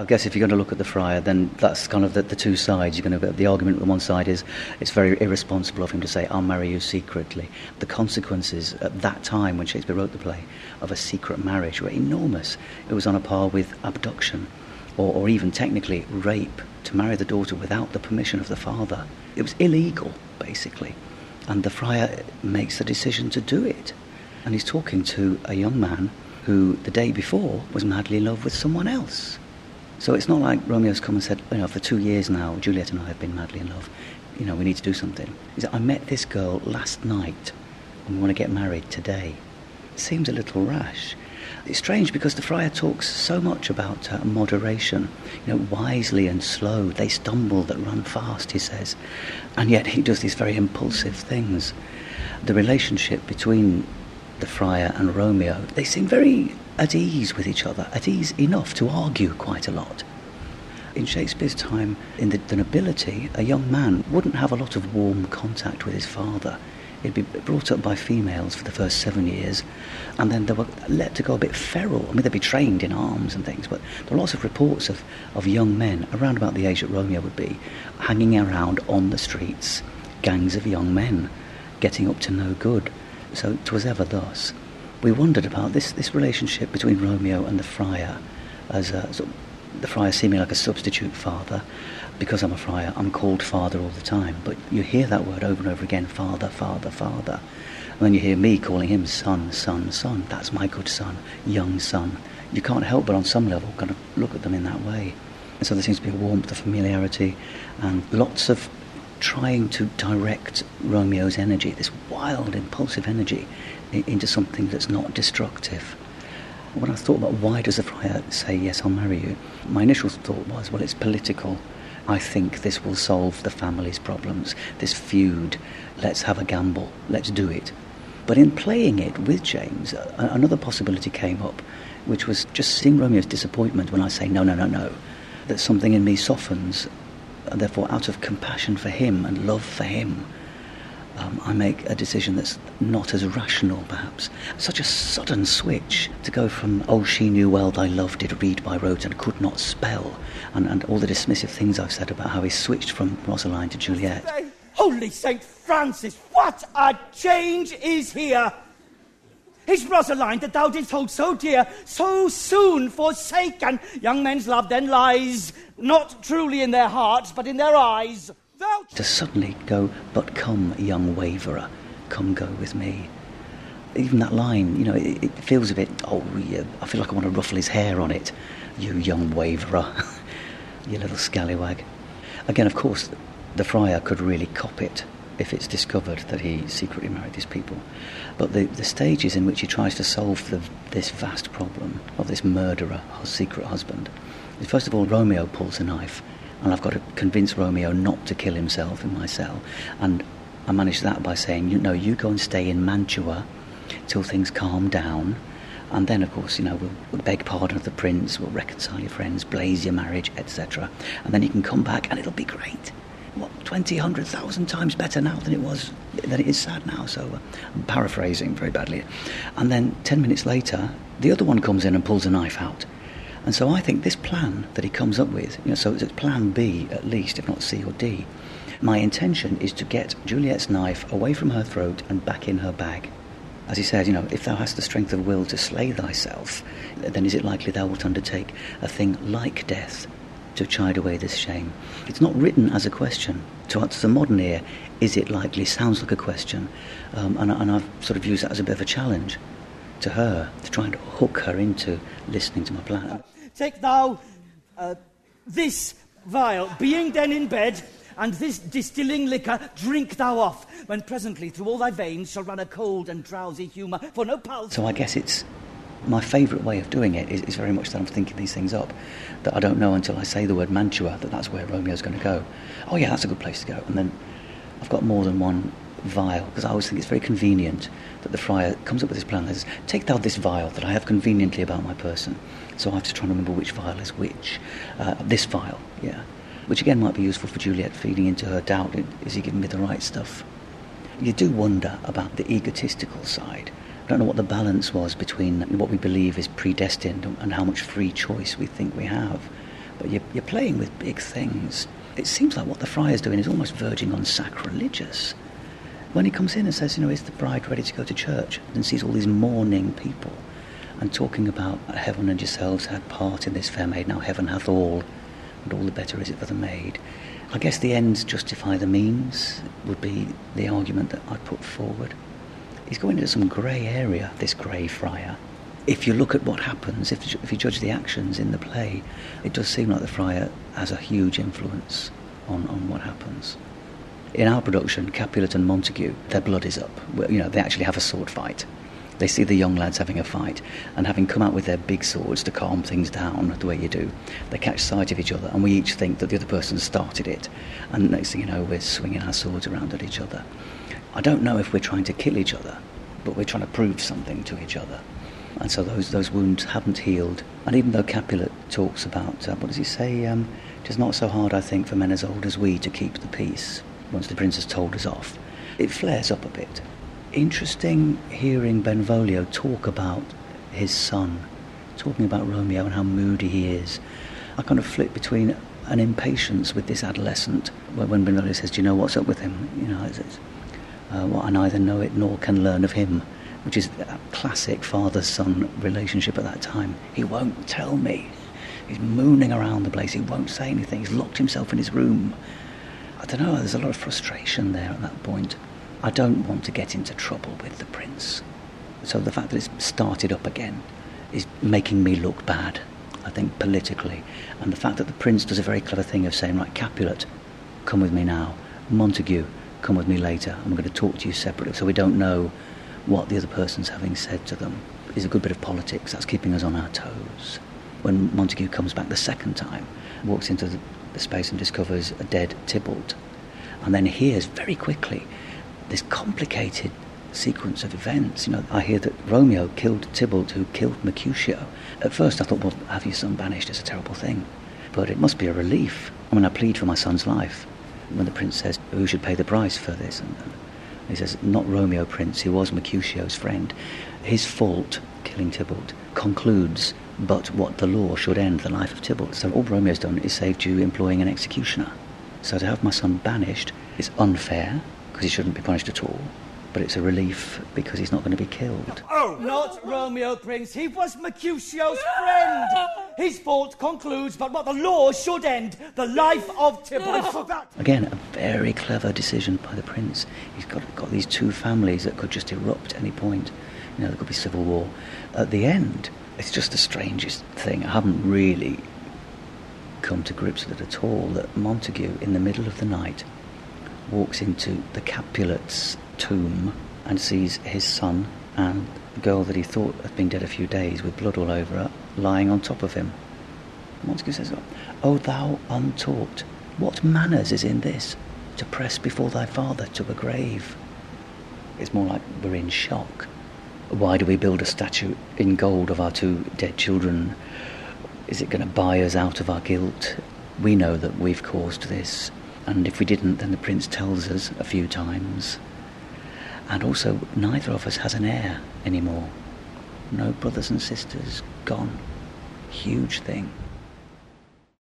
I guess if you're going to look at the friar, then that's kind of the, the two sides. You're going to the argument on one side is it's very irresponsible of him to say, "I'll marry you secretly." The consequences at that time, when Shakespeare wrote the play, of a secret marriage were enormous. It was on a par with abduction, or, or even technically rape, to marry the daughter without the permission of the father. It was illegal, basically, and the friar makes the decision to do it, and he's talking to a young man who the day before was madly in love with someone else. So it's not like Romeo's come and said, you know, for two years now, Juliet and I have been madly in love. You know, we need to do something. He said, I met this girl last night and we want to get married today. It seems a little rash. It's strange because the friar talks so much about uh, moderation, you know, wisely and slow. They stumble that run fast, he says. And yet he does these very impulsive things. The relationship between the friar and Romeo, they seem very at ease with each other, at ease enough to argue quite a lot. In Shakespeare's time, in the, the nobility, a young man wouldn't have a lot of warm contact with his father. He'd be brought up by females for the first seven years, and then they were let to go a bit feral. I mean, they'd be trained in arms and things, but there are lots of reports of, of young men, around about the age that Romeo would be, hanging around on the streets, gangs of young men, getting up to no good. So 'twas ever thus we wondered about this, this relationship between Romeo and the friar, as a, the friar seeming like a substitute father. Because I'm a friar, I'm called father all the time. But you hear that word over and over again father, father, father. And then you hear me calling him son, son, son. That's my good son, young son. You can't help but on some level kind of look at them in that way. And so there seems to be a warmth, a familiarity, and lots of trying to direct Romeo's energy, this wild, impulsive energy, into something that's not destructive. When I thought about why does the friar say, yes, I'll marry you, my initial thought was, well, it's political. I think this will solve the family's problems, this feud. Let's have a gamble. Let's do it. But in playing it with James, another possibility came up, which was just seeing Romeo's disappointment when I say, no, no, no, no, that something in me softens, therefore, out of compassion for him and love for him, um, I make a decision that's not as rational, perhaps. Such a sudden switch to go from, oh, she knew well thy love did read by rote and could not spell, and, and all the dismissive things I've said about how he switched from Rosaline to Juliet. Holy St. Francis, what a change is here! Is Rosaline that thou didst hold so dear, so soon forsaken? Young men's love then lies not truly in their hearts, but in their eyes Thou to suddenly go, but come, young waverer, come go with me. Even that line, you know, it, it feels a bit, oh, yeah, I feel like I want to ruffle his hair on it. You young waverer, you little scallywag. Again, of course, the friar could really cop it if it's discovered that he secretly married these people. But the, the stages in which he tries to solve the, this vast problem of this murderer, secret husband, is first of all, Romeo pulls a knife and I've got to convince Romeo not to kill himself in my cell. And I manage that by saying, you know, you go and stay in Mantua till things calm down. And then, of course, you know, we'll, we'll beg pardon of the prince, we'll reconcile your friends, blaze your marriage, etc. And then you can come back and it'll be great. What, 20, 100,000 times better now than it was, than it is sad now. So uh, I'm paraphrasing very badly. And then 10 minutes later, the other one comes in and pulls a knife out. And so I think this plan that he comes up with, you know, so it's plan B at least, if not C or D. My intention is to get Juliet's knife away from her throat and back in her bag. As he said, you know, if thou hast the strength of will to slay thyself, then is it likely thou wilt undertake a thing like death to chide away this shame? It's not written as a question. To, to the modern ear, is it likely sounds like a question, um, and, and I've sort of used that as a bit of a challenge to her to try and hook her into listening to my plan. Take thou uh, this vial, being then in bed, and this distilling liquor drink thou off, when presently through all thy veins shall run a cold and drowsy humour, for no pulse. So I guess it's my favourite way of doing it is, is, very much that I'm thinking these things up, that I don't know until I say the word Mantua that that's where Romeo's going to go. Oh yeah, that's a good place to go. And then I've got more than one vial, because I always think it's very convenient that the friar comes up with this plan says, Take thou this vial that I have conveniently about my person. So I have to try and remember which vial is which. Uh, this vial, yeah. Which again might be useful for Juliet feeding into her doubt is he giving me the right stuff? You do wonder about the egotistical side. I don't know what the balance was between what we believe is predestined and how much free choice we think we have. But you're, you're playing with big things. It seems like what the friar's doing is almost verging on sacrilegious. When he comes in and says, you know, is the bride ready to go to church? And sees all these mourning people and talking about uh, heaven and yourselves had part in this fair maid, now heaven hath all, and all the better is it for the maid. I guess the ends justify the means would be the argument that I'd put forward. He's going into some grey area, this grey friar. If you look at what happens, if, if you judge the actions in the play, it does seem like the friar has a huge influence on, on what happens. In our production, Capulet and Montague, their blood is up. You know, they actually have a sword fight. They see the young lads having a fight, and having come out with their big swords to calm things down the way you do, they catch sight of each other, and we each think that the other person started it. And next thing you know, we're swinging our swords around at each other. I don't know if we're trying to kill each other, but we're trying to prove something to each other. And so those, those wounds haven't healed. And even though Capulet talks about, uh, what does he say? Um, it is not so hard, I think, for men as old as we to keep the peace once the prince has told us off. It flares up a bit interesting hearing Benvolio talk about his son, talking about Romeo and how moody he is. I kind of flip between an impatience with this adolescent when Benvolio says, Do you know what's up with him? You know, it's, it's, uh, well, I neither know it nor can learn of him, which is a classic father son relationship at that time. He won't tell me. He's mooning around the place. He won't say anything. He's locked himself in his room. I don't know, there's a lot of frustration there at that point. I don't want to get into trouble with the prince. So the fact that it's started up again is making me look bad, I think, politically. And the fact that the prince does a very clever thing of saying, right, Capulet, come with me now. Montague, come with me later. I'm going to talk to you separately so we don't know what the other person's having said to them. Is a good bit of politics. That's keeping us on our toes. When Montague comes back the second time, walks into the, space and discovers a dead Tybalt, and then hears very quickly this complicated sequence of events. You know, I hear that Romeo killed Tybalt, who killed Mercutio. At first, I thought, well, have your son banished is a terrible thing, but it must be a relief. I mean, I plead for my son's life. When the prince says, "Who should pay the price for this?" and he says, "Not Romeo, prince. He was Mercutio's friend. His fault, killing Tybalt, concludes." But what the law should end the life of Tybalt. So all Romeo's done is saved you employing an executioner. So to have my son banished is unfair because he shouldn't be punished at all. But it's a relief because he's not going to be killed. Oh, not Romeo, Prince. He was Mercutio's friend. His fault concludes, but what the law should end the life of Tybalt. Again, a very clever decision by the prince. He's got, got these two families that could just erupt at any point. You know, there could be civil war. At the end, it's just the strangest thing. I haven't really come to grips with it at all that Montague, in the middle of the night, walks into the Capulet's tomb and sees his son and the girl that he thought had been dead a few days with blood all over her lying on top of him. Montague says, O thou untaught, what manners is in this to press before thy father to a grave? It's more like we're in shock. Why do we build a statue in gold of our two dead children? Is it going to buy us out of our guilt? We know that we've caused this. And if we didn't, then the prince tells us a few times. And also, neither of us has an heir anymore. No brothers and sisters, gone. Huge thing.